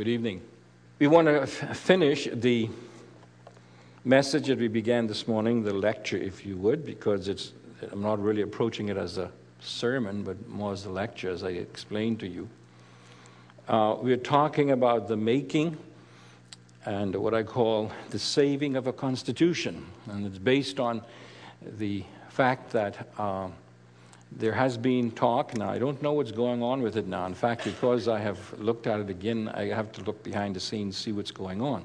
Good evening. We want to finish the message that we began this morning, the lecture, if you would, because it's, I'm not really approaching it as a sermon, but more as a lecture, as I explained to you. Uh, we're talking about the making and what I call the saving of a constitution. And it's based on the fact that uh, there has been talk. Now, I don't know what's going on with it now. In fact, because I have looked at it again, I have to look behind the scenes, see what's going on.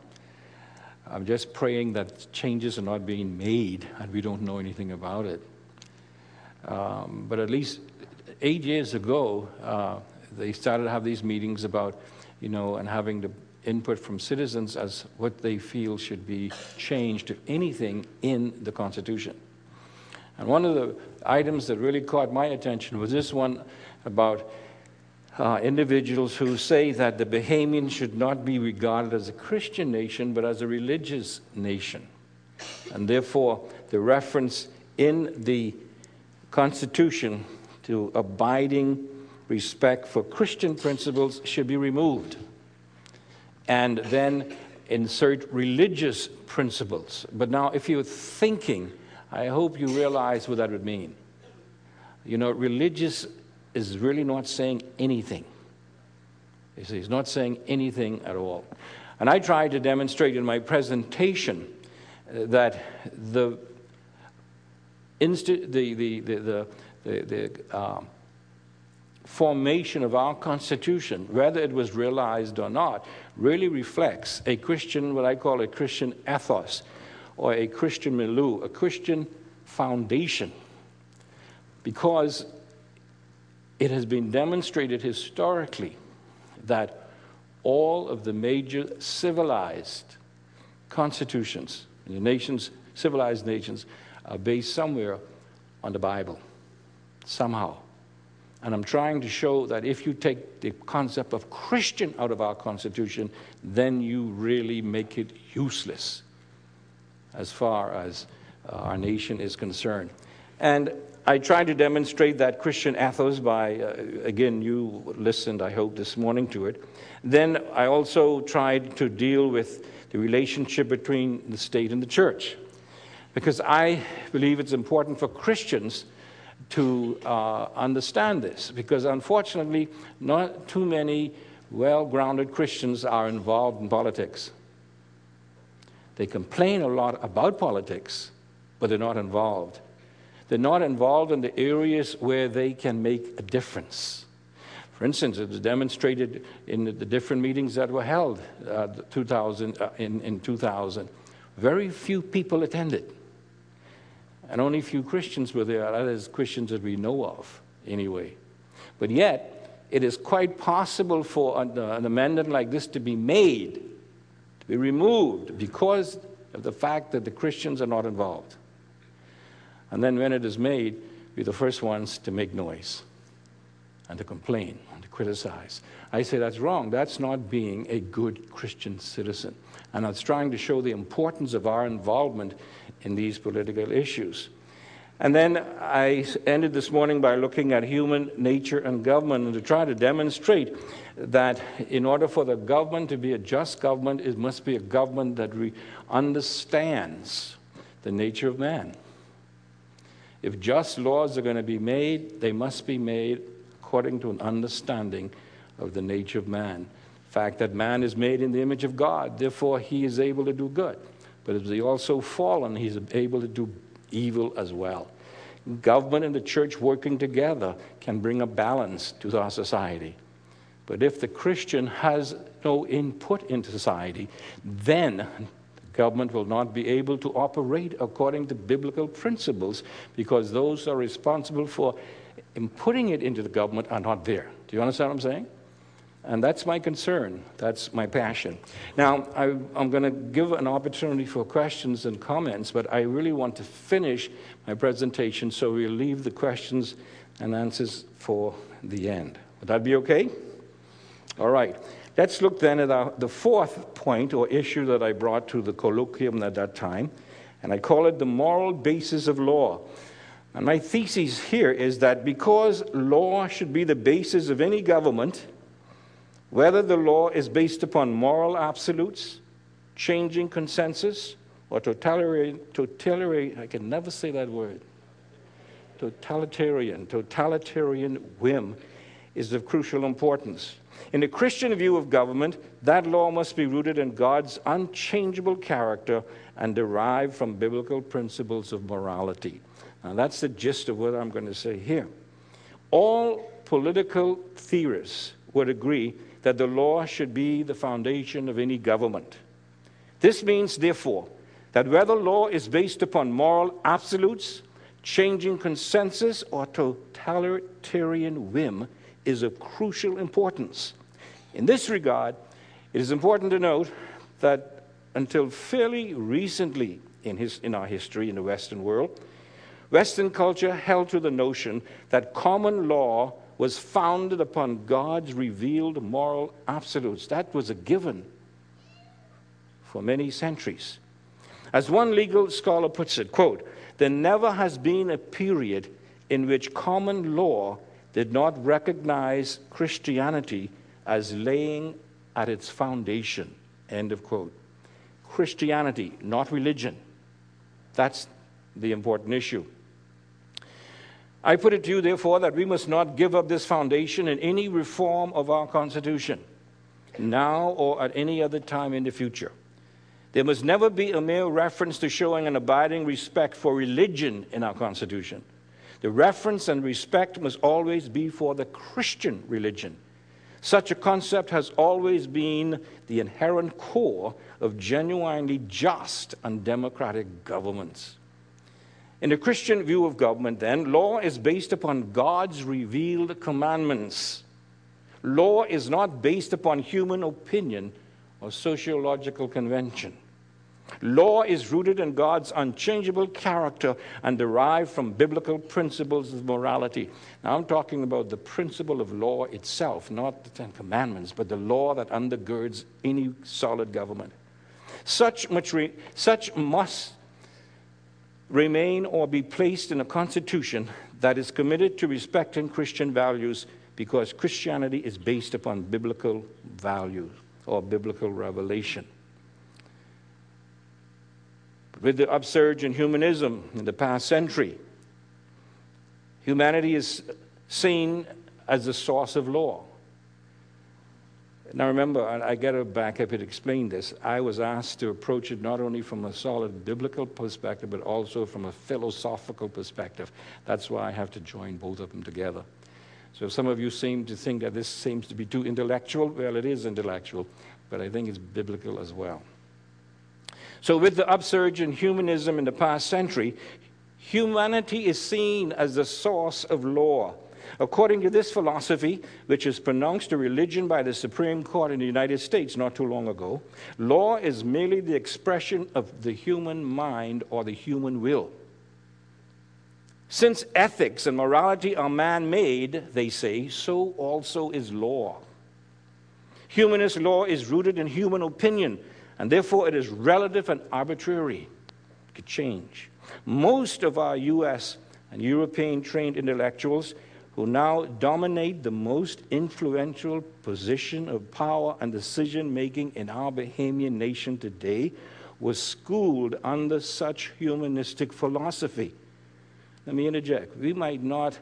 I'm just praying that changes are not being made and we don't know anything about it. Um, but at least eight years ago, uh, they started to have these meetings about, you know, and having the input from citizens as what they feel should be changed, if anything, in the Constitution. And one of the items that really caught my attention was this one about uh, individuals who say that the Bahamian should not be regarded as a Christian nation, but as a religious nation. And therefore, the reference in the Constitution to abiding respect for Christian principles should be removed. And then insert religious principles. But now, if you're thinking, I hope you realize what that would mean. You know, religious is really not saying anything. You see, it's not saying anything at all. And I tried to demonstrate in my presentation uh, that the, insti- the, the, the, the, the, the um, formation of our Constitution, whether it was realized or not, really reflects a Christian, what I call a Christian ethos, or a Christian milieu, a Christian foundation. Because it has been demonstrated historically that all of the major civilized constitutions the nations, civilized nations, are based somewhere on the Bible, somehow. And I'm trying to show that if you take the concept of Christian out of our Constitution, then you really make it useless as far as uh, our nation is concerned. And I tried to demonstrate that Christian ethos by, uh, again, you listened, I hope, this morning to it. Then I also tried to deal with the relationship between the state and the church. Because I believe it's important for Christians to uh, understand this, because unfortunately, not too many well grounded Christians are involved in politics. They complain a lot about politics, but they're not involved. They're not involved in the areas where they can make a difference. For instance, it was demonstrated in the, different meetings that were held uh, 2000, uh, in, in 2000. Very few people attended. And only few Christians were there, that is, Christians that we know of, anyway. But yet, it is quite possible for an, uh, an amendment like this to be made, be removed, because of the fact that the Christians are not involved. And then when it is made, we're the first ones to make noise and to complain and to criticize. I say that's wrong. That's not being a good Christian citizen. And that's trying to show the importance of our involvement in these political issues. And then I ended this morning by looking at human nature and government and to try to demonstrate that in order for the government to be a just government, it must be a government that re- understands the nature of man. If just laws are going to be made, they must be made according to an understanding of the nature of man. The fact that man is made in the image of God, therefore he is able to do good. But if he also fallen, he's able to do evil as well. Government and the church working together can bring a balance to our society. But if the Christian has no input into society, then the government will not be able to operate according to biblical principles because those who are responsible for putting it into the government are not there. Do you understand what I'm saying? And that's my concern. That's my passion. Now, I, am going to give an opportunity for questions and comments, but I really want to finish my presentation, so we'll leave the questions and answers for the end. Would that be okay? All right. Let's look then at our, the fourth point or issue that I brought to the colloquium at that time, and I call it the moral basis of law. And my thesis here is that because law should be the basis of any government, whether the law is based upon moral absolutes, changing consensus, or totalitarian, totalitarian I can never say that word, totalitarian, totalitarian whim is of crucial importance. In a Christian view of government, that law must be rooted in God's unchangeable character and derived from biblical principles of morality. Now, that's the gist of what I'm going to say here. All political theorists would agree that the law should be the foundation of any government. This means, therefore, that whether law is based upon moral absolutes, changing consensus, or totalitarian whim, is of crucial importance. In this regard, it is important to note that until fairly recently in, his, in our history in the Western world, Western culture held to the notion that common law was founded upon God's revealed moral absolutes. That was a given for many centuries. As one legal scholar puts it, quote, there never has been a period in which common law did not recognize Christianity as laying at its foundation. End of quote. Christianity, not religion. That's the important issue. I put it to you, therefore, that we must not give up this foundation in any reform of our Constitution, now or at any other time in the future. There must never be a mere reference to showing an abiding respect for religion in our Constitution. The reference and respect must always be for the Christian religion. Such a concept has always been the inherent core of genuinely just and democratic governments. In the Christian view of government, then, law is based upon God's revealed commandments. Law is not based upon human opinion or sociological convention. Law is rooted in God's unchangeable character and derived from biblical principles of morality. Now, I'm talking about the principle of law itself, not the Ten Commandments, but the law that undergirds any solid government. Such, such must remain or be placed in a constitution that is committed to respecting Christian values because Christianity is based upon biblical values or biblical revelation with the upsurge in humanism in the past century. Humanity is seen as the source of law. Now, remember, I get to back up and explained this. I was asked to approach it not only from a solid biblical perspective, but also from a philosophical perspective. That's why I have to join both of them together. So, some of you seem to think that this seems to be too intellectual. Well, it is intellectual, but I think it's biblical as well. So, with the upsurge in humanism in the past century, humanity is seen as the source of law. According to this philosophy, which is pronounced a religion by the Supreme Court in the United States not too long ago, law is merely the expression of the human mind or the human will. Since ethics and morality are man made, they say, so also is law. Humanist law is rooted in human opinion and therefore it is relative and arbitrary. It could change. Most of our US and European trained intellectuals who now dominate the most influential position of power and decision making in our Bahamian nation today was schooled under such humanistic philosophy. Let me interject. We might not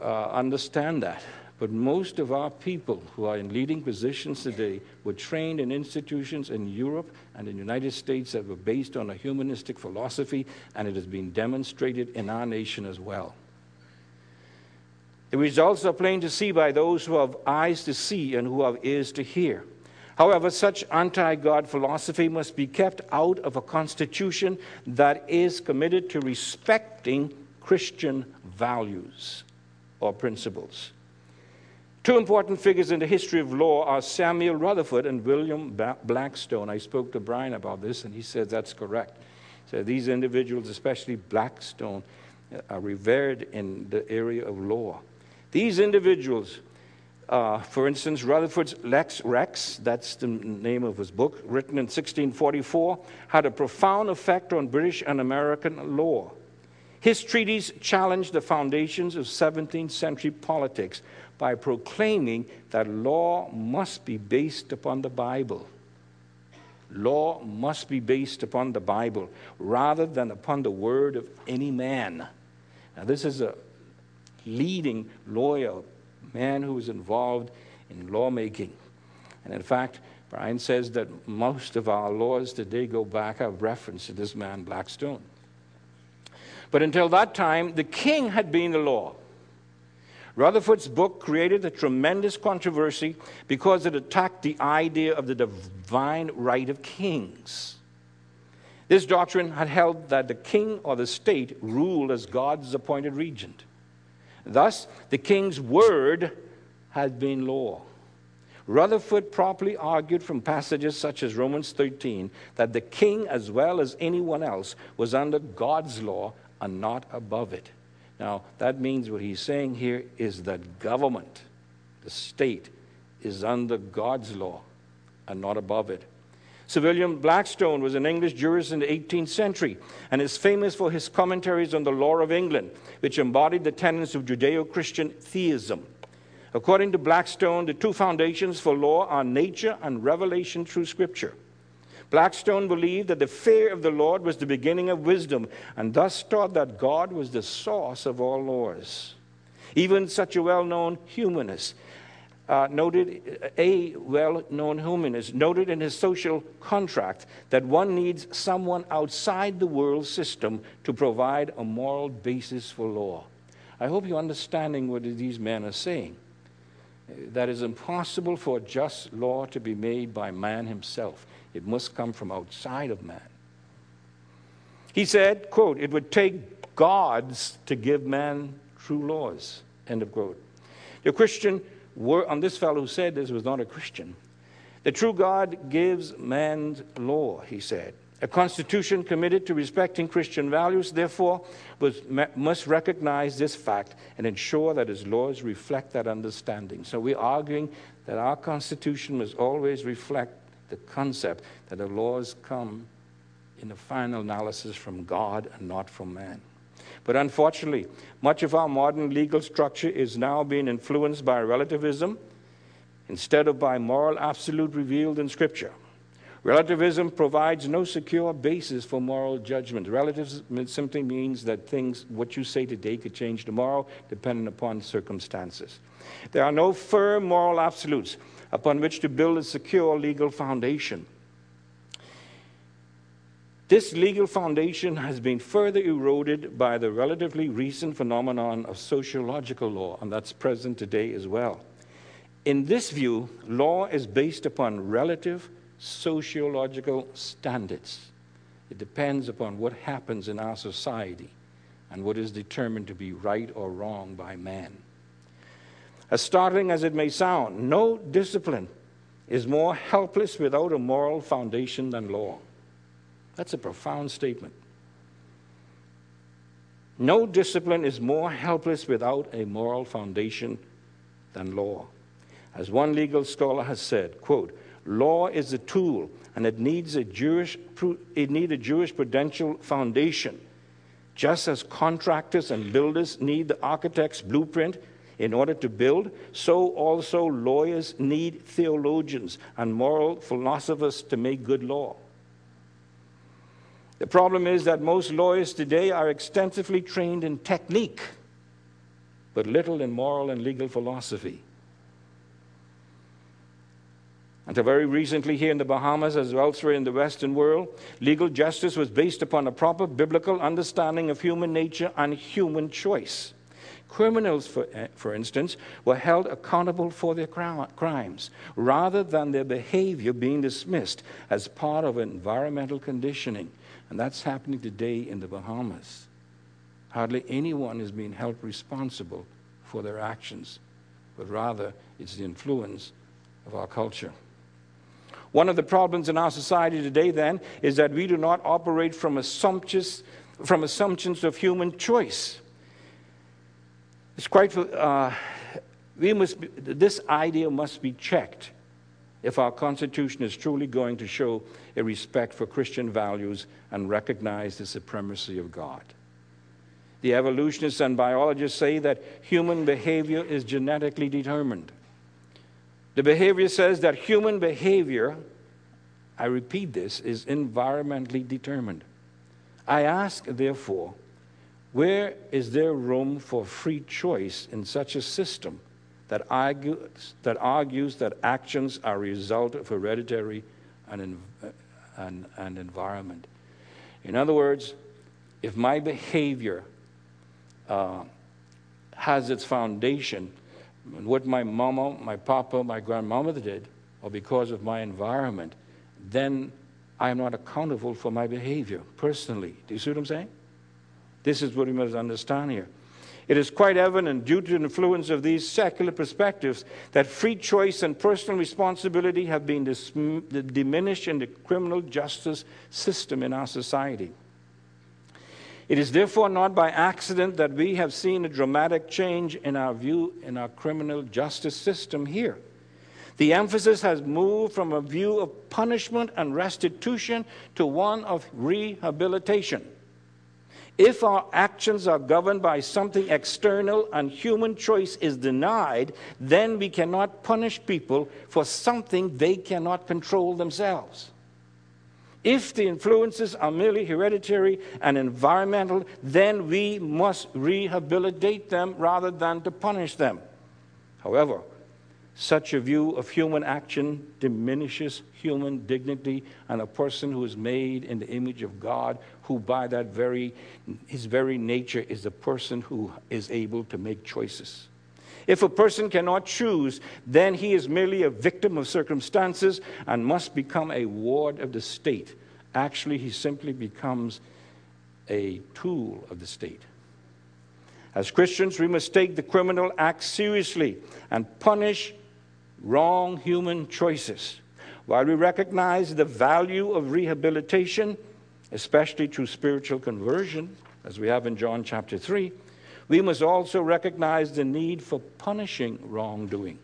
uh, understand that, but most of our people who are in leading positions today were trained in institutions in Europe and in the United States that were based on a humanistic philosophy, and it has been demonstrated in our nation as well. The results are plain to see by those who have eyes to see and who have ears to hear. However, such anti God philosophy must be kept out of a constitution that is committed to respecting Christian values or principles. Two important figures in the history of law are Samuel Rutherford and William Blackstone. I spoke to Brian about this, and he said that's correct. So these individuals, especially Blackstone, uh, are revered in the area of law. These individuals, uh, for instance, Rutherford's Lex Rex, that's the name of his book, written in 1644, had a profound effect on British and American law. His treaties challenged the foundations of 17th century politics by proclaiming that law must be based upon the Bible. Law must be based upon the Bible rather than upon the word of any man. Now, this is a leading lawyer, man who was involved in lawmaking. And in fact, Brian says that most of our laws today go back, have reference to this man, Blackstone. But until that time, the king had been the law. Rutherford's book created a tremendous controversy because it attacked the idea of the divine right of kings. This doctrine had held that the king or the state ruled as God's appointed regent. Thus, the king's word had been law. Rutherford properly argued from passages such as Romans 13 that the king, as well as anyone else, was under God's law and not above it. Now, that means what he's saying here is that government, the state, is under God's law and not above it. Sir William Blackstone was an English jurist in the 18th century and is famous for his commentaries on the law of England, which embodied the tenets of Judeo Christian theism. According to Blackstone, the two foundations for law are nature and revelation through Scripture. Blackstone believed that the fear of the Lord was the beginning of wisdom, and thus taught that God was the source of all laws. Even such a well known humanist uh, noted, a well known humanist noted in his social contract that one needs someone outside the world system to provide a moral basis for law. I hope you're understanding what these men are saying. That is impossible for just law to be made by man himself. It must come from outside of man. He said, quote, it would take gods to give man true laws, end of quote. The Christian on this fellow who said this was not a Christian. The true God gives man's law, he said. A constitution committed to respecting Christian values, therefore, was, must recognize this fact and ensure that its laws reflect that understanding. So we're arguing that our constitution must always reflect the concept that the laws come in the final analysis from God and not from man. But unfortunately, much of our modern legal structure is now being influenced by relativism instead of by moral absolute revealed in Scripture. Relativism provides no secure basis for moral judgment. Relativism simply means that things, what you say today, could change tomorrow, depending upon circumstances. There are no firm moral absolutes upon which to build a secure legal foundation. This legal foundation has been further eroded by the relatively recent phenomenon of sociological law, and that's present today as well. In this view, law is based upon relative sociological standards. It depends upon what happens in our society and what is determined to be right or wrong by man. As startling as it may sound, no discipline is more helpless without a moral foundation than law. That's a profound statement. No discipline is more helpless without a moral foundation than law. As one legal scholar has said, quote, law is a tool and it needs a, Jewish, it needs a jurisprudential foundation. Just as contractors and builders need the architect's blueprint in order to build, so also lawyers need theologians and moral philosophers to make good law. The problem is that most lawyers today are extensively trained in technique, but little in moral and legal philosophy. Until very recently, here in the Bahamas, as elsewhere in the Western world, legal justice was based upon a proper biblical understanding of human nature and human choice. Criminals, for, eh, for instance, were held accountable for their crimes rather than their behavior being dismissed as part of environmental conditioning. And that's happening today in the Bahamas. Hardly anyone is being held responsible for their actions, but rather it's the influence of our culture. One of the problems in our society today, then, is that we do not operate from, assumptions, from assumptions of human choice. It's quite, uh, we must be, this idea must be checked if our Constitution is truly going to show a respect for Christian values and recognize the supremacy of God. The evolutionists and biologists say that human behavior is genetically determined. The behavior says that human behavior, I repeat this, is environmentally determined. I ask, therefore, where is there room for free choice in such a system that argues that, argues that actions are a result of hereditary and, and, and environment? In other words, if my behavior uh, has its foundation in what my mama, my papa, my grandmama did, or because of my environment, then I am not accountable for my behavior personally. Do you see what I'm saying? This is what we must understand here. It is quite evident, due to the influence of these secular perspectives, that free choice and personal responsibility have been diminished in the criminal justice system in our society. It is therefore not by accident that we have seen a dramatic change in our view in our criminal justice system here. The emphasis has moved from a view of punishment and restitution to one of rehabilitation. If our actions are governed by something external and human choice is denied, then we cannot punish people for something they cannot control themselves. If the influences are merely hereditary and environmental, then we must rehabilitate them rather than to punish them. However, such a view of human action diminishes human dignity and a person who is made in the image of God, who by that very, his very nature is a person who is able to make choices. If a person cannot choose, then he is merely a victim of circumstances and must become a ward of the state. Actually, he simply becomes a tool of the state. As Christians, we must take the criminal act seriously and punish wrong human choices. While we recognize the value of rehabilitation, especially through spiritual conversion, as we have in John chapter 3, we must also recognize the need for punishing wrongdoing.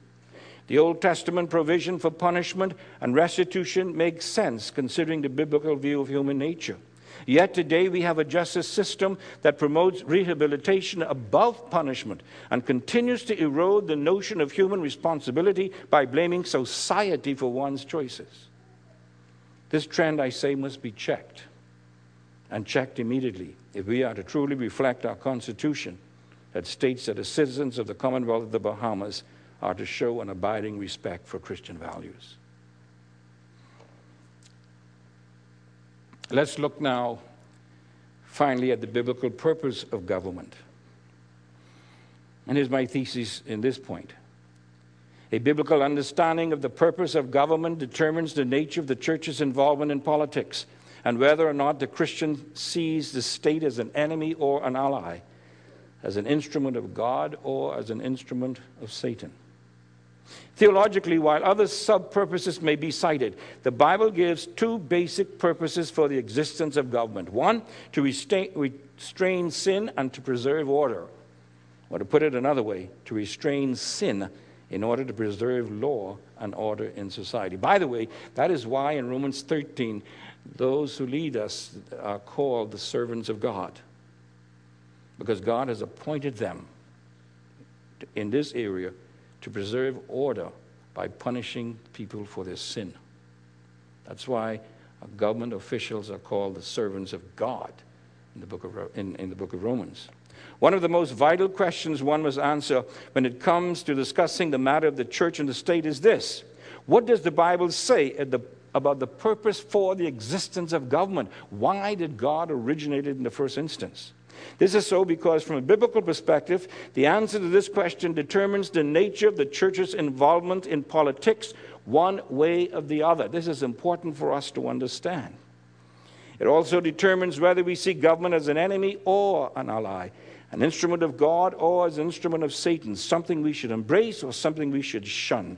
The Old Testament provision for punishment and restitution makes sense considering the biblical view of human nature. Yet today we have a justice system that promotes rehabilitation above punishment and continues to erode the notion of human responsibility by blaming society for one's choices. This trend, I say, must be checked and checked immediately if we are to truly reflect our Constitution that states that the citizens of the Commonwealth of the Bahamas are to show an abiding respect for Christian values. Let's look now, finally, at the biblical purpose of government. And here's my thesis in this point. A biblical understanding of the purpose of government determines the nature of the church's involvement in politics and whether or not the Christian sees the state as an enemy or an ally, as an instrument of God or as an instrument of Satan. Theologically, while other sub purposes may be cited, the Bible gives two basic purposes for the existence of government one, to restrain sin and to preserve order. Or to put it another way, to restrain sin in order to preserve law and order in society. By the way, that is why in Romans 13, those who lead us are called the servants of God. Because God has appointed them in this area to preserve order by punishing people for their sin. That's why government officials are called the servants of God in the book of, in, in the book of Romans. One of the most vital questions one must answer when it comes to discussing the matter of the church and the state is this What does the Bible say the, about the purpose for the existence of government? Why did God originate it in the first instance? This is so because, from a biblical perspective, the answer to this question determines the nature of the church's involvement in politics one way or the other. This is important for us to understand. It also determines whether we see government as an enemy or an ally, an instrument of God or as an instrument of Satan, something we should embrace or something we should shun.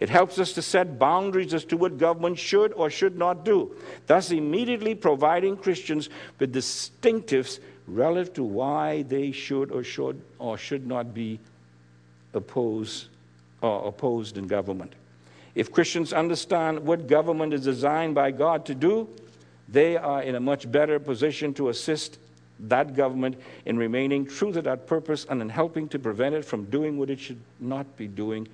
It helps us to set boundaries as to what government should or should not do, thus, immediately providing Christians with distinctives relative to why they should or should or should not be opposed or opposed in government. If Christians understand what government is designed by God to do, they are in a much better position to assist that government in remaining true to that purpose and in helping to prevent it from doing what it should not be doing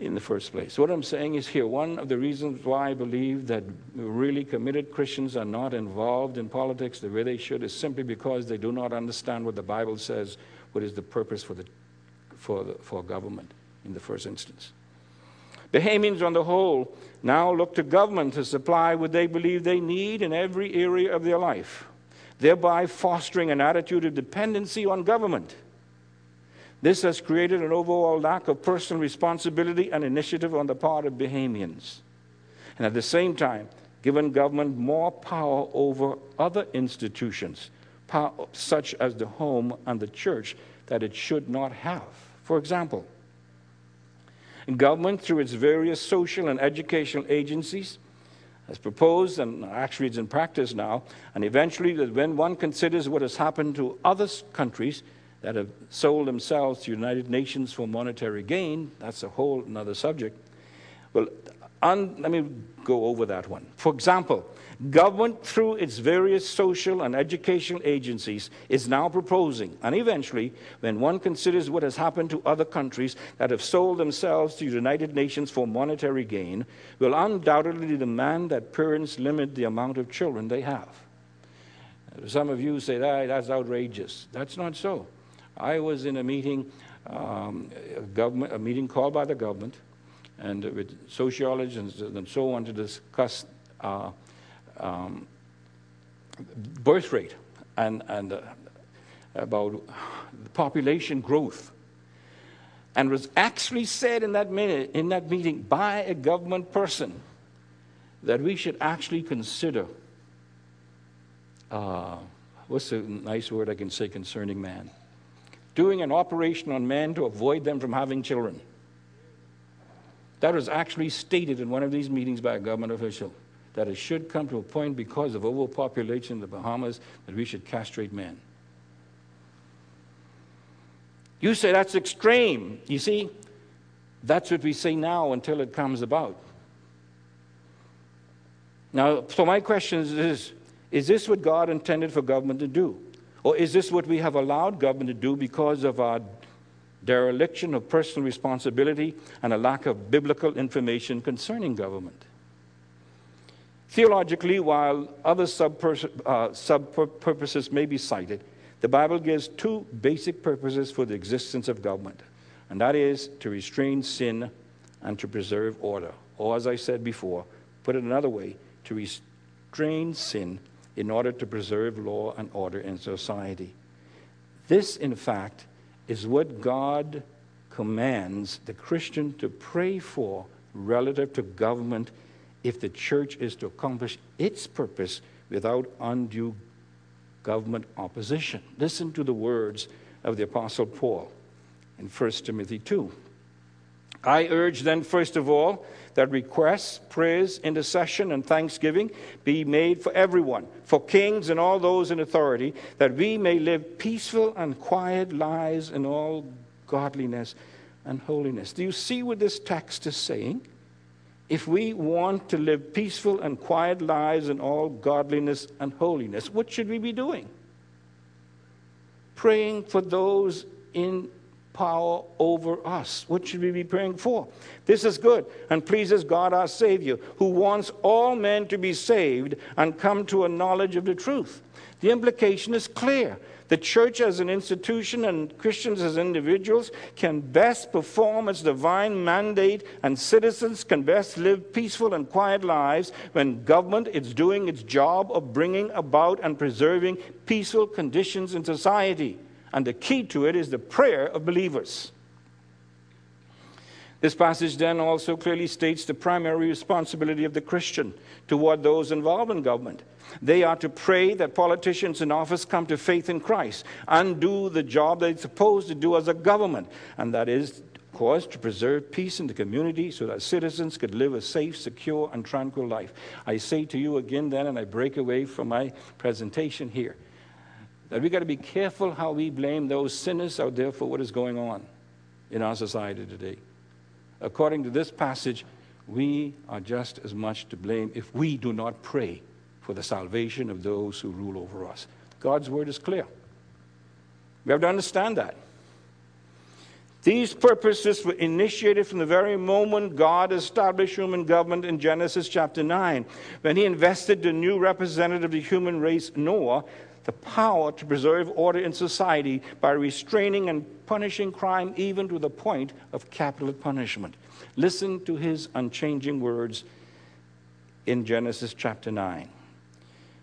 in the first place. What I'm saying is here one of the reasons why I believe that really committed Christians are not involved in politics the way they should is simply because they do not understand what the Bible says, what is the purpose for, the, for, the, for government in the first instance. Bahamians, on the whole, now look to government to supply what they believe they need in every area of their life, thereby fostering an attitude of dependency on government. This has created an overall lack of personal responsibility and initiative on the part of Bahamians. And at the same time, given government more power over other institutions, such as the home and the church, that it should not have. For example, government, through its various social and educational agencies, has proposed, and actually it's in practice now, and eventually, when one considers what has happened to other countries that have sold themselves to United Nations for monetary gain, that's a whole another subject. Well, un, let me go over that one. For example, Government, through its various social and educational agencies, is now proposing, and eventually, when one considers what has happened to other countries that have sold themselves to United Nations for monetary gain, will undoubtedly demand that parents limit the amount of children they have. Some of you say, that, that's outrageous. That's not so. I was in a meeting, um, a, government, a meeting called by the government, and with sociologists and so on to discuss uh, um, birth rate and, and uh, about population growth. And was actually said in that, minute, in that meeting by a government person that we should actually consider uh, what's a nice word I can say concerning man? Doing an operation on men to avoid them from having children. That was actually stated in one of these meetings by a government official that it should come to a point because of overpopulation in the Bahamas that we should castrate men. You say that's extreme. You see, that's what we say now until it comes about. Now, so my question is this Is this what God intended for government to do? Or is this what we have allowed government to do because of our dereliction of personal responsibility and a lack of biblical information concerning government? Theologically, while other uh, sub-purposes uh, may be cited, the Bible gives two basic purposes for the existence of government, and that is to restrain sin and to preserve order. Or, as I said before, put it another way, to restrain sin in order to preserve law and order in society. This, in fact, is what God commands the Christian to pray for relative to government if the church is to accomplish its purpose without undue government opposition. Listen to the words of the Apostle Paul in 1 Timothy 2. I urge then, first of all, that requests, prayers, intercession, and thanksgiving be made for everyone, for kings and all those in authority, that we may live peaceful and quiet lives in all godliness and holiness. Do you see what this text is saying? if we want to live peaceful and quiet lives in all godliness and holiness, what should we be doing? Praying for those in power over us. What should we be praying for? This is good and pleases God our Savior, who wants all men to be saved and come to a knowledge of the truth. The implication is clear the church as an institution and Christians as individuals can best perform its divine mandate, and citizens can best live peaceful and quiet lives when government is doing its job of bringing about and preserving peaceful conditions in society. And the key to it is the prayer of believers. This passage then also clearly states the primary responsibility of the Christian toward those involved in government. They are to pray that politicians in office come to faith in Christ and do the job they're supposed to do as a government, and that is, of course, to preserve peace in the community so that citizens could live a safe, secure, and tranquil life. I say to you again, then, and I break away from my presentation here, that we've got to be careful how we blame those sinners out there for what is going on in our society today. According to this passage, we are just as much to blame if we do not pray for the salvation of those who rule over us. God's word is clear. We have to understand that. These purposes were initiated from the very moment God established human government in Genesis chapter 9, when he invested the new representative of the human race, Noah, the power to preserve order in society by restraining and punishing crime even to the point of capital punishment. Listen to his unchanging words in Genesis chapter 9.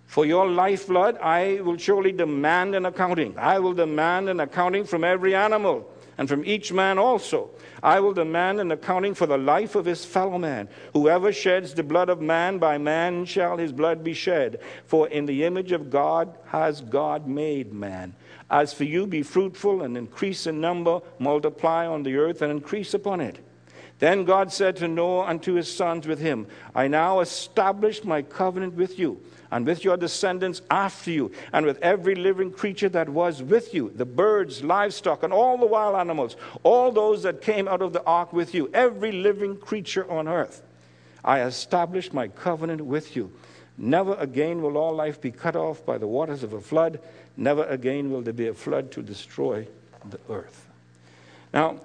For your lifeblood, I will surely demand an accounting. I will demand an accounting from every animal and from each man also. I will demand an accounting for the life of his fellow man. Whoever sheds the blood of man, by man shall his blood be shed. For in the image of God has God made man. As for you, be fruitful and increase in number, multiply on the earth and increase upon it. Then God said to Noah and to his sons with him, I now establish my covenant with you and with your descendants after you, and with every living creature that was with you the birds, livestock, and all the wild animals, all those that came out of the ark with you, every living creature on earth. I establish my covenant with you. Never again will all life be cut off by the waters of a flood. Never again will there be a flood to destroy the earth. Now,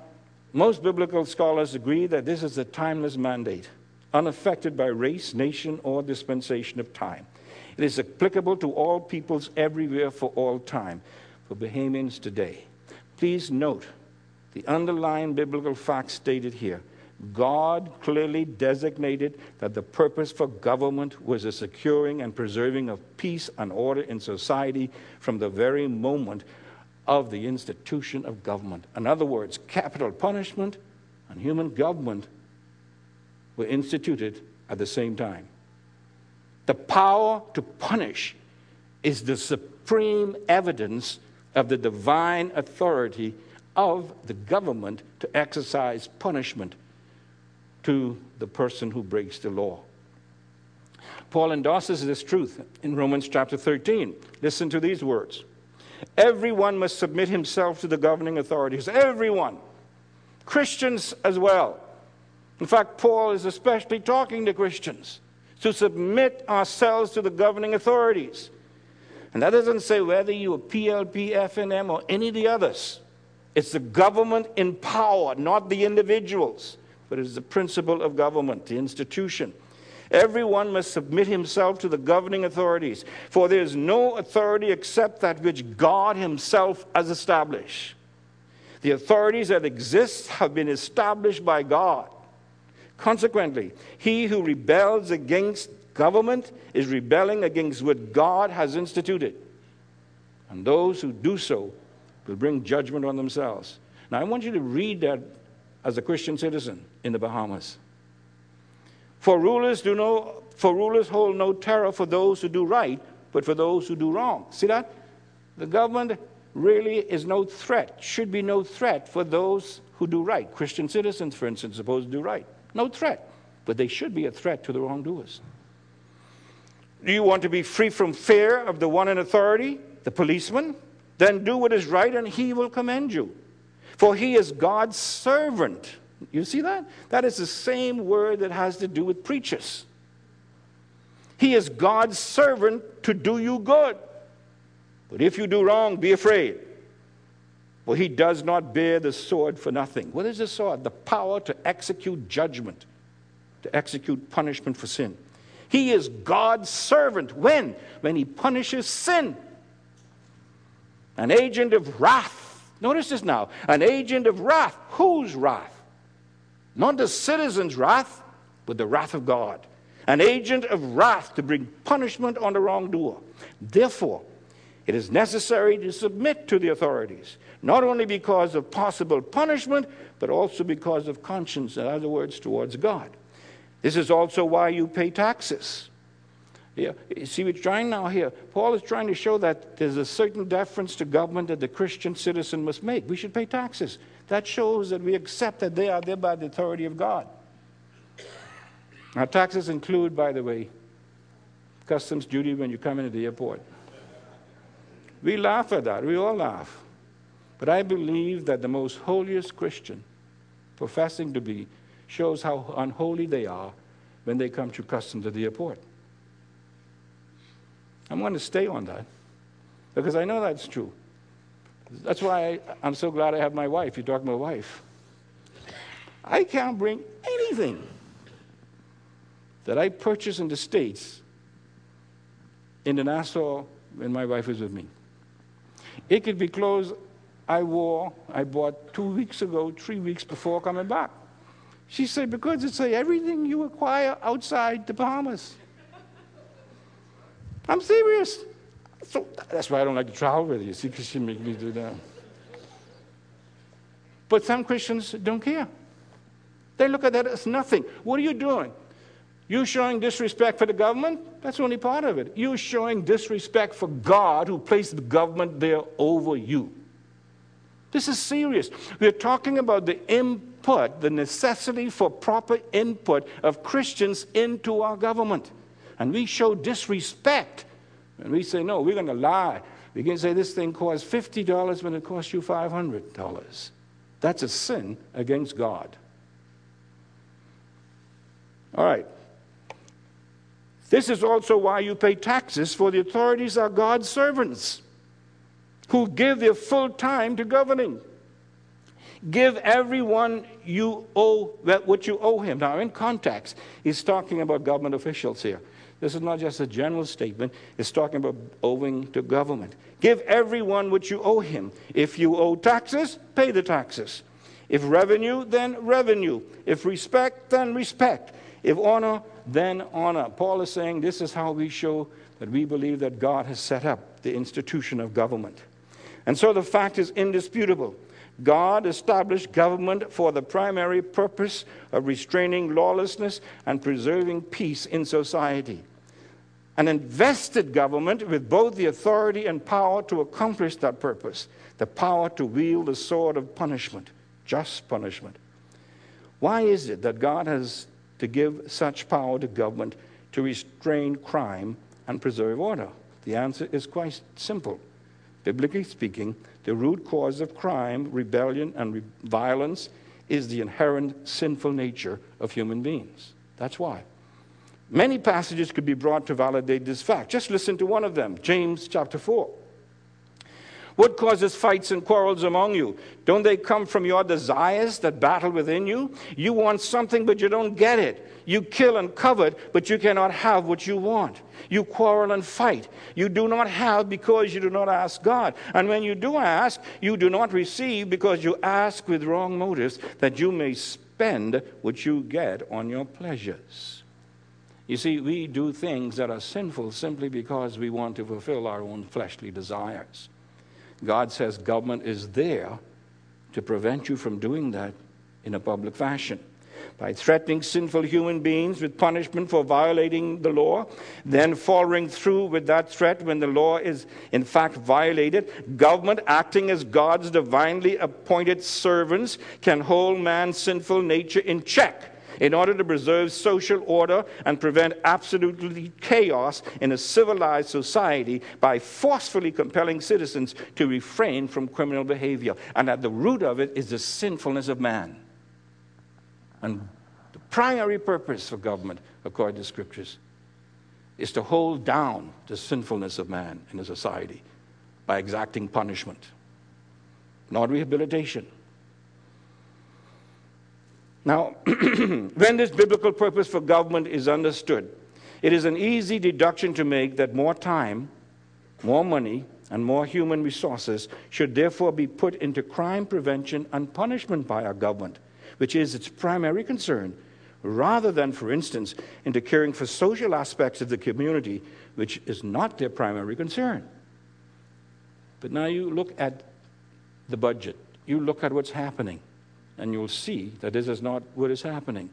most biblical scholars agree that this is a timeless mandate, unaffected by race, nation, or dispensation of time. It is applicable to all peoples everywhere for all time, for Bahamians today. Please note the underlying biblical facts stated here. God clearly designated that the purpose for government was the securing and preserving of peace and order in society from the very moment of the institution of government. In other words, capital punishment and human government were instituted at the same time. The power to punish is the supreme evidence of the divine authority of the government to exercise punishment to the person who breaks the law. Paul endorses this truth in Romans chapter 13. Listen to these words Everyone must submit himself to the governing authorities. Everyone. Christians as well. In fact, Paul is especially talking to Christians to submit ourselves to the governing authorities. And that doesn't say whether you are PLP, FNM, or any of the others. It's the government in power, not the individuals, but it is the principle of government, the institution. Everyone must submit himself to the governing authorities, for there is no authority except that which God Himself has established. The authorities that exist have been established by God. Consequently, he who rebels against government is rebelling against what God has instituted. And those who do so will bring judgment on themselves. Now, I want you to read that as a Christian citizen in the Bahamas. For rulers do no, for rulers hold no terror for those who do right, but for those who do wrong. See that? The government really is no threat, should be no threat for those who do right. Christian citizens, for instance, supposed to do right. No threat, but they should be a threat to the wrongdoers. Do you want to be free from fear of the one in authority, the policeman? Then do what is right and he will commend you. For he is God's servant. You see that? That is the same word that has to do with preachers. He is God's servant to do you good. But if you do wrong, be afraid. For he does not bear the sword for nothing. What is the sword? The power to execute judgment, to execute punishment for sin. He is God's servant. When? When he punishes sin. An agent of wrath. Notice this now. An agent of wrath. Whose wrath? Not the citizen's wrath, but the wrath of God. An agent of wrath to bring punishment on the wrongdoer. Therefore, it is necessary to submit to the authorities, not only because of possible punishment, but also because of conscience, in other words, towards God. This is also why you pay taxes. Yeah, you see, we're trying now here. Paul is trying to show that there's a certain deference to government that the Christian citizen must make. We should pay taxes. That shows that we accept that they are there by the authority of God. Now, taxes include, by the way, customs duty when you come into the airport. We laugh at that. We all laugh. But I believe that the most holiest Christian, professing to be, shows how unholy they are when they come to customs at the airport. I'm going to stay on that. because I know that's true. That's why I, I'm so glad I have my wife. You talk about my wife. I can't bring anything that I purchased in the States into Nassau when my wife is with me. It could be clothes I wore, I bought two weeks ago, three weeks before coming back. She said, because it's like everything you acquire outside the Bahamas. I'm serious. So that's why I don't like to travel with you, see, because she make me do that. But some Christians don't care. They look at that as nothing. What are you doing? You showing disrespect for the government? That's only part of it. You showing disrespect for God who placed the government there over you. This is serious. We're talking about the input, the necessity for proper input of Christians into our government. And we show disrespect. And we say, no, we're going to lie. We can say this thing costs $50 when it costs you $500. That's a sin against God. All right. This is also why you pay taxes, for the authorities are God's servants who give their full time to governing. Give everyone you owe what you owe him. Now, in context, he's talking about government officials here. This is not just a general statement, it's talking about owing to government. Give everyone what you owe him. If you owe taxes, pay the taxes. If revenue, then revenue. If respect, then respect. If honor, then honor. Paul is saying this is how we show that we believe that God has set up the institution of government. And so the fact is indisputable. God established government for the primary purpose of restraining lawlessness and preserving peace in society and invested government with both the authority and power to accomplish that purpose the power to wield the sword of punishment, just punishment. Why is it that God has to give such power to government to restrain crime and preserve order? The answer is quite simple. Biblically speaking, the root cause of crime, rebellion, and re- violence is the inherent sinful nature of human beings. That's why. Many passages could be brought to validate this fact. Just listen to one of them James chapter 4. What causes fights and quarrels among you? Don't they come from your desires that battle within you? You want something, but you don't get it. You kill and covet, but you cannot have what you want. You quarrel and fight. You do not have because you do not ask God. And when you do ask, you do not receive because you ask with wrong motives, that you may spend what you get on your pleasures. You see, we do things that are sinful simply because we want to fulfill our own fleshly desires. God says government is there to prevent you from doing that in a public fashion. By threatening sinful human beings with punishment for violating the law, then following through with that threat when the law is in fact violated, government acting as God's divinely appointed servants can hold man's sinful nature in check in order to preserve social order and prevent absolutely chaos in a civilized society by forcefully compelling citizens to refrain from criminal behavior. And at the root of it is the sinfulness of man. And the primary purpose for government, according to scriptures, is to hold down the sinfulness of man in a society by exacting punishment, not rehabilitation. Now, when this biblical purpose for government is understood, it is an easy deduction to make that more time, more money, and more human resources should therefore be put into crime prevention and punishment by our government, which is its primary concern, rather than, for instance, into caring for social aspects of the community, which is not their primary concern. But now you look at the budget, you look at what's happening and you'll see that this is not what is happening.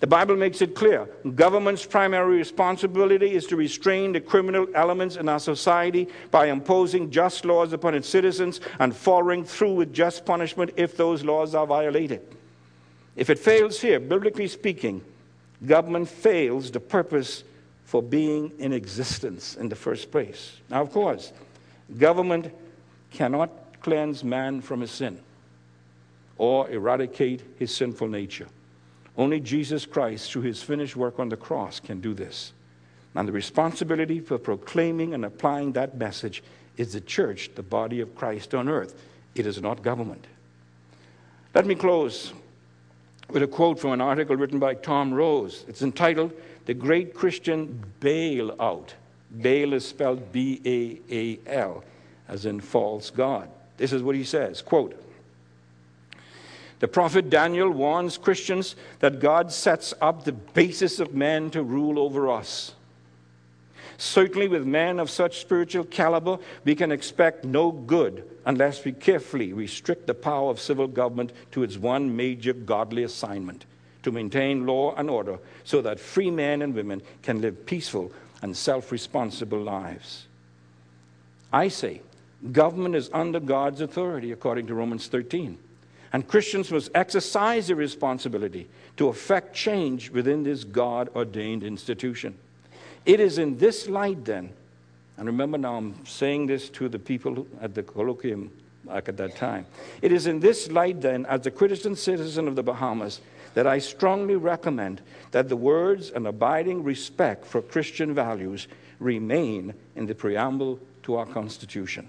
The Bible makes it clear government's primary responsibility is to restrain the criminal elements in our society by imposing just laws upon its citizens and following through with just punishment if those laws are violated. If it fails here, biblically speaking, government fails the purpose for being in existence in the first place. Now, of course, government cannot cleanse man from his sin or eradicate his sinful nature. Only Jesus Christ, through his finished work on the cross, can do this. And the responsibility for proclaiming and applying that message is the church, the body of Christ on earth. It is not government. Let me close with a quote from an article written by Tom Rose. It's entitled The Great Christian Bailout. Bail is spelled B A A L, as in false God. This is what he says quote, the prophet Daniel warns Christians that God sets up the basis of men to rule over us. Certainly, with men of such spiritual caliber, we can expect no good unless we carefully restrict the power of civil government to its one major godly assignment to maintain law and order so that free men and women can live peaceful and self responsible lives. I say, government is under God's authority, according to Romans 13. And Christians must exercise their responsibility to effect change within this God ordained institution. It is in this light, then, and remember now I'm saying this to the people at the colloquium back at that time. It is in this light, then, as a Christian citizen of the Bahamas, that I strongly recommend that the words and abiding respect for Christian values remain in the preamble to our Constitution.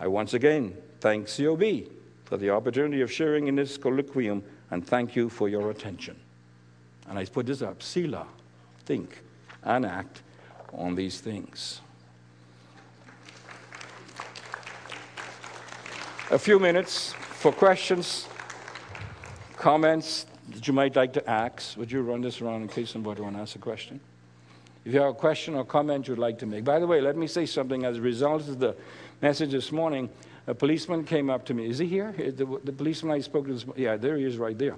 I once again thank COB for the opportunity of sharing in this colloquium and thank you for your attention. And I put this up Selah, think and act on these things. A few minutes for questions, comments that you might like to ask. Would you run this around in case somebody want to ask a question? If you have a question or comment you'd like to make. By the way, let me say something as a result of the message this morning. A policeman came up to me. Is he here? The, the policeman I spoke to this Yeah, there he is right there.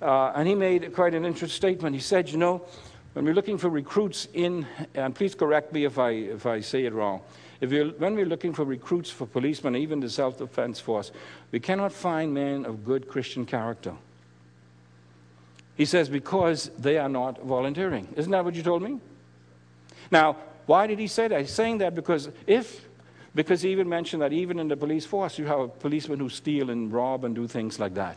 Uh, and he made quite an interesting statement. He said, You know, when we're looking for recruits in, and please correct me if I, if I say it wrong, if we're, when we're looking for recruits for policemen, even the self defense force, we cannot find men of good Christian character. He says, because they are not volunteering. Isn't that what you told me? Now, why did he say that? He's saying that because if, because he even mentioned that even in the police force, you have policemen who steal and rob and do things like that.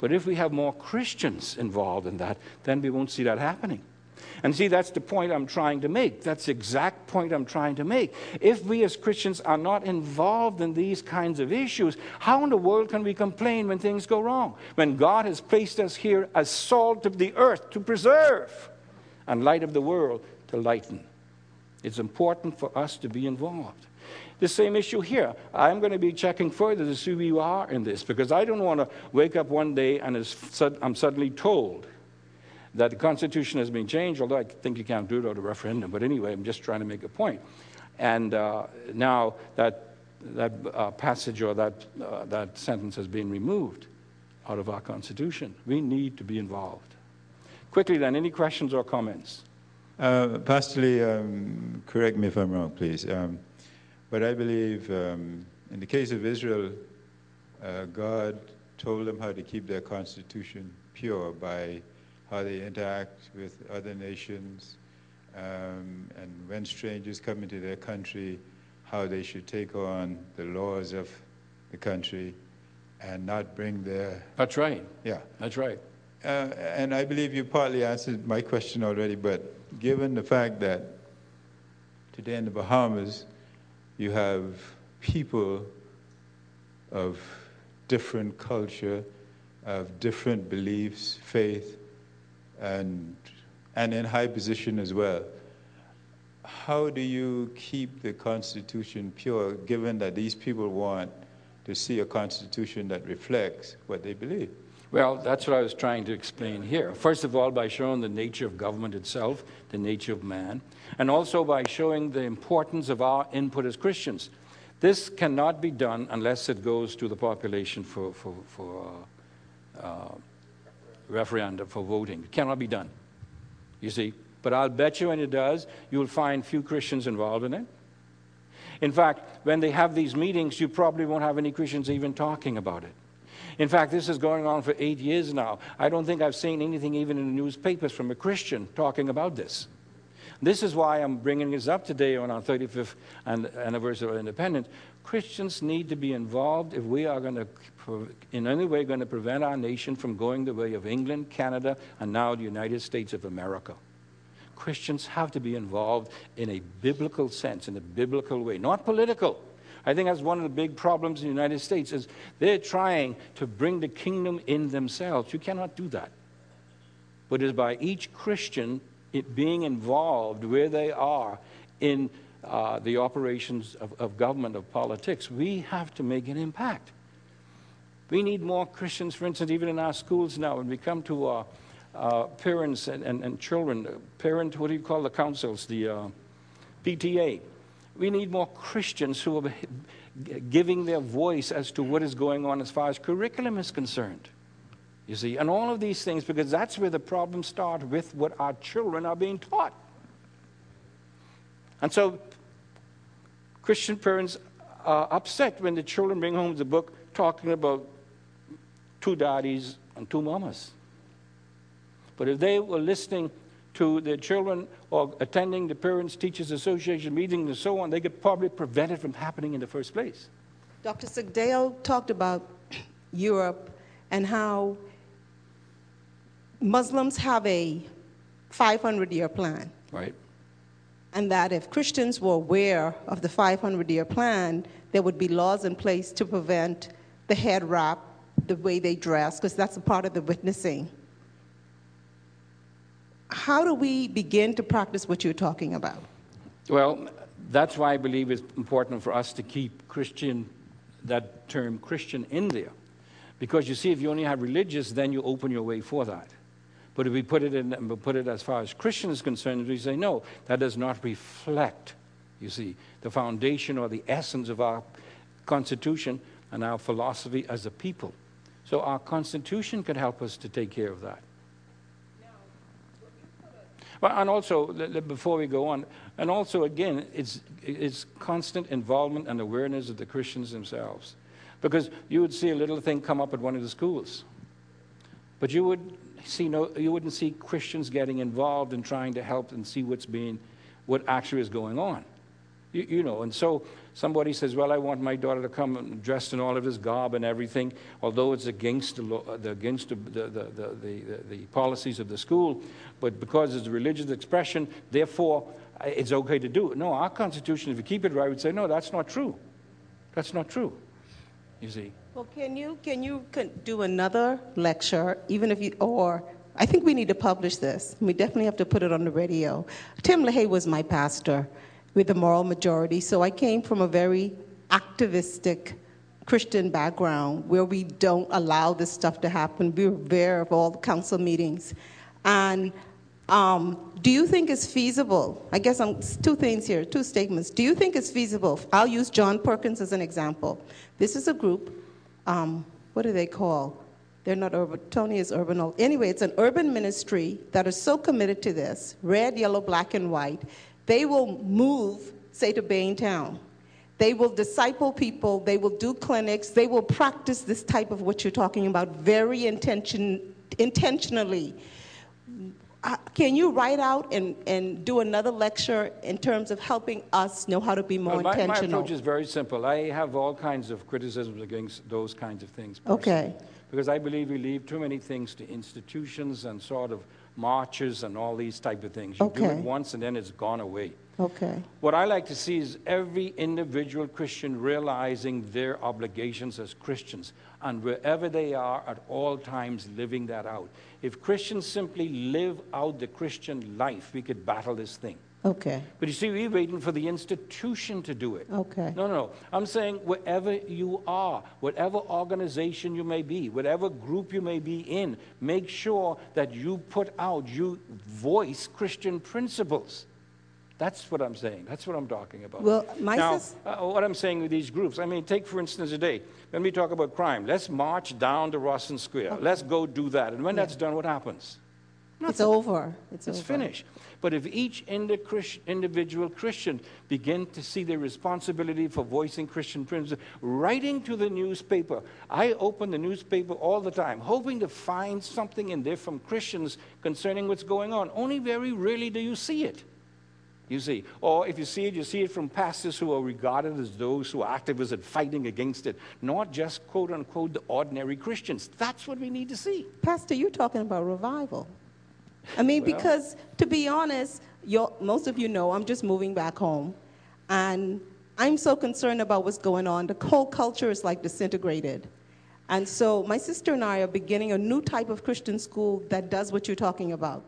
But if we have more Christians involved in that, then we won't see that happening. And see, that's the point I'm trying to make. That's the exact point I'm trying to make. If we as Christians are not involved in these kinds of issues, how in the world can we complain when things go wrong? When God has placed us here as salt of the earth to preserve and light of the world to lighten. It's important for us to be involved. The same issue here. I'm going to be checking further to see who you are in this because I don't want to wake up one day and I'm suddenly told that the Constitution has been changed, although I think you can't do it without a referendum. But anyway, I'm just trying to make a point. And uh, now that, that uh, passage or that, uh, that sentence has been removed out of our Constitution, we need to be involved. Quickly, then, any questions or comments? Uh, Pastor Lee, um, correct me if I'm wrong, please. Um, but I believe um, in the case of Israel, uh, God told them how to keep their constitution pure by how they interact with other nations, um, and when strangers come into their country, how they should take on the laws of the country and not bring their. That's right. Yeah. That's right. Uh, and I believe you partly answered my question already, but given the fact that today in the Bahamas, you have people of different culture, of different beliefs, faith, and, and in high position as well. How do you keep the Constitution pure, given that these people want to see a Constitution that reflects what they believe? Well, that's what I was trying to explain here. First of all, by showing the nature of government itself, the nature of man, and also by showing the importance of our input as Christians. This cannot be done unless it goes to the population for, for, for uh, uh, referendum for voting. It cannot be done, you see. But I'll bet you when it does, you'll find few Christians involved in it. In fact, when they have these meetings, you probably won't have any Christians even talking about it. In fact, this is going on for eight years now. I don't think I've seen anything even in the newspapers from a Christian talking about this. This is why I'm bringing this up today on our 35th anniversary of independence. Christians need to be involved if we are going to in any way going to prevent our nation from going the way of England, Canada, and now the United States of America. Christians have to be involved in a biblical sense, in a biblical way, not political. I think that's one of the big problems in the United States is they're trying to bring the kingdom in themselves. You cannot do that. But it's by each Christian being involved where they are in uh, the operations of, of government, of politics. We have to make an impact. We need more Christians, for instance, even in our schools now, when we come to our uh, parents and, and, and, children, parent, what do you call the councils, the uh, PTA. We need more Christians who are giving their voice as to what is going on as far as curriculum is concerned. You see, and all of these things, because that's where the problems start with what our children are being taught. And so, Christian parents are upset when the children bring home the book talking about two daddies and two mamas. But if they were listening to their children or attending the Parents Teachers Association meetings and so on, they could probably prevent it from happening in the first place. Dr. Sigdale talked about Europe and how Muslims have a 500 year plan. Right. And that if Christians were aware of the 500 year plan, there would be laws in place to prevent the head wrap, the way they dress, because that's a part of the witnessing how do we begin to practice what you're talking about? Well, that's why I believe it's important for us to keep Christian, that term Christian in there. Because you see, if you only have religious, then you open your way for that. But if we put it in, we put it as far as Christian is concerned, we say, no, that does not reflect, you see, the foundation or the essence of our Constitution and our philosophy as a people. So our Constitution can help us to take care of that. Well, and also, before we go on, and also again, it's, it's constant involvement and awareness of the Christians themselves. Because you would see a little thing come up at one of the schools, but you would see no, you wouldn't see Christians getting involved in trying to help and see what's being, what actually is going on. You, you, know, and so somebody says, Well, I want my daughter to come dressed in all of this garb and everything, although it's against the, law, the against the, the, the, the, policies of the school, but because it's a religious expression, therefore it's okay to do it. No, our Constitution, if you keep it right, would say, No, that's not true. That's not true. You see. Well, can you, can you do another lecture, even if you, or I think we need to publish this. We definitely have to put it on the radio. Tim LaHaye was my pastor with the moral majority. So I came from a very activistic Christian background where we don't allow this stuff to happen. We're aware of all the council meetings. And um, do you think it's feasible? I guess I'm two things here, two statements. Do you think it's feasible? I'll use John Perkins as an example. This is a group. Um, what do they call? They're not urban. Tony is urban. Anyway, it's an urban ministry that is so committed to this red, yellow, black, and white they will move, say, to Town. They will disciple people, they will do clinics, they will practice this type of what you're talking about very intention, intentionally. Uh, can you write out and, and do another lecture in terms of helping us know how to be more well, my, intentional? My approach is very simple. I have all kinds of criticisms against those kinds of things. Personally, okay. Because I believe we leave too many things to institutions and sort of marches and all these type of things. You okay. do it once and then it's gone away. Okay. What I like to see is every individual Christian realizing their obligations as Christians and wherever they are at all times living that out. If Christians simply live out the Christian life, we could battle this thing. Okay. But you see, we're waiting for the institution to do it. Okay. No, no, no. I'm saying wherever you are, whatever organization you may be, whatever group you may be in, make sure that you put out, you voice Christian principles. That's what I'm saying. That's what I'm talking about. Well, my now, uh, what I'm saying with these groups, I mean, take for instance today, when we talk about crime, let's march down to Rawson Square. Okay. Let's go do that. And when yeah. that's done, what happens? Nothing. It's over. It's, it's over. finished. But if each individual Christian begin to see their responsibility for voicing Christian principles, writing to the newspaper, I open the newspaper all the time, hoping to find something in there from Christians concerning what's going on. Only very rarely do you see it. You see, or if you see it, you see it from pastors who are regarded as those who are activists and fighting against it, not just quote unquote the ordinary Christians. That's what we need to see. Pastor, you're talking about revival. I mean, well, because to be honest, you're, most of you know I'm just moving back home. And I'm so concerned about what's going on. The whole culture is like disintegrated. And so my sister and I are beginning a new type of Christian school that does what you're talking about.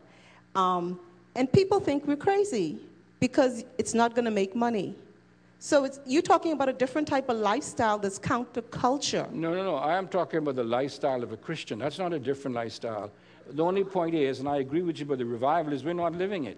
Um, and people think we're crazy because it's not going to make money. So it's, you're talking about a different type of lifestyle that's counterculture. No, no, no. I am talking about the lifestyle of a Christian. That's not a different lifestyle. The only point is, and I agree with you about the revival, is we're not living it.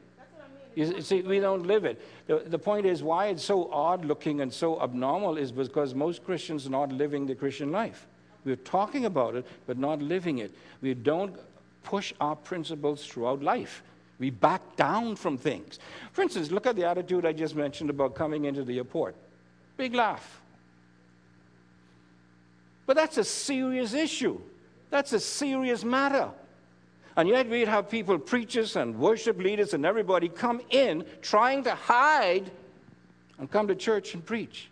You see, we don't live it. The, the point is why it's so odd looking and so abnormal is because most Christians are not living the Christian life. We're talking about it, but not living it. We don't push our principles throughout life. We back down from things. For instance, look at the attitude I just mentioned about coming into the airport. Big laugh. But that's a serious issue. That's a serious matter. And yet we'd have people, preachers and worship leaders and everybody come in trying to hide and come to church and preach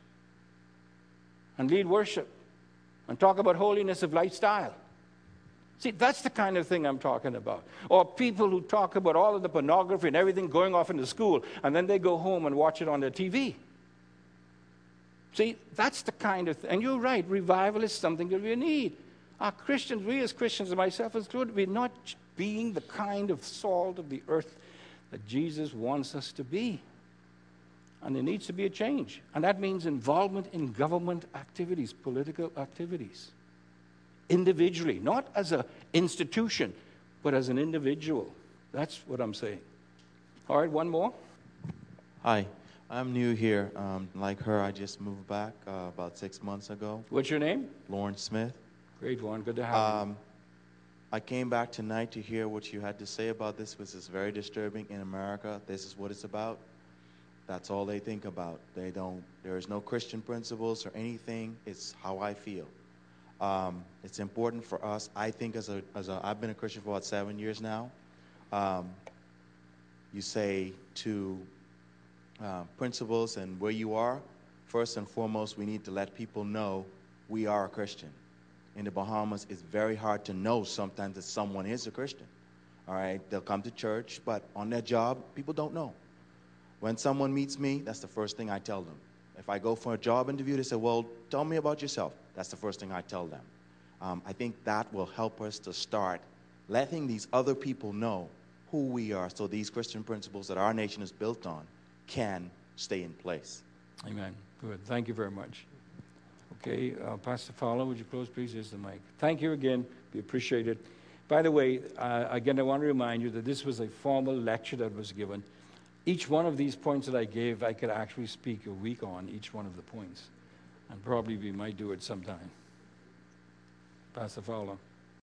and lead worship and talk about holiness of lifestyle. See, that's the kind of thing I'm talking about. Or people who talk about all of the pornography and everything going off in the school, and then they go home and watch it on their TV. See, that's the kind of thing. And you're right, revival is something that we need. Our Christians, we as Christians, and myself included, we're not being the kind of salt of the earth that Jesus wants us to be. And there needs to be a change. And that means involvement in government activities, political activities individually, not as an institution, but as an individual. That's what I'm saying. All right, one more. Hi, I'm new here. Um, like her, I just moved back uh, about six months ago. What's your name? Lawrence Smith. Great one. Good to have um, you. I came back tonight to hear what you had to say about this, which is very disturbing in America. This is what it's about. That's all they think about. They don't. There is no Christian principles or anything. It's how I feel. Um, it's important for us. I think as a, as a, I've been a Christian for about seven years now. Um, you say to uh, principles and where you are, first and foremost, we need to let people know we are a Christian. In the Bahamas, it's very hard to know sometimes that someone is a Christian. All right, they'll come to church, but on their job, people don't know. When someone meets me, that's the first thing I tell them. If I go for a job interview, they say, Well, tell me about yourself. That's the first thing I tell them. Um, I think that will help us to start letting these other people know who we are so these Christian principles that our nation is built on can stay in place. Amen. Good. Thank you very much. Okay, uh, Pastor Fowler, would you close, please? Here's the mic. Thank you again. We appreciate it. By the way, uh, again, I want to remind you that this was a formal lecture that was given. Each one of these points that I gave, I could actually speak a week on each one of the points and probably we might do it sometime. Pastor Fowler.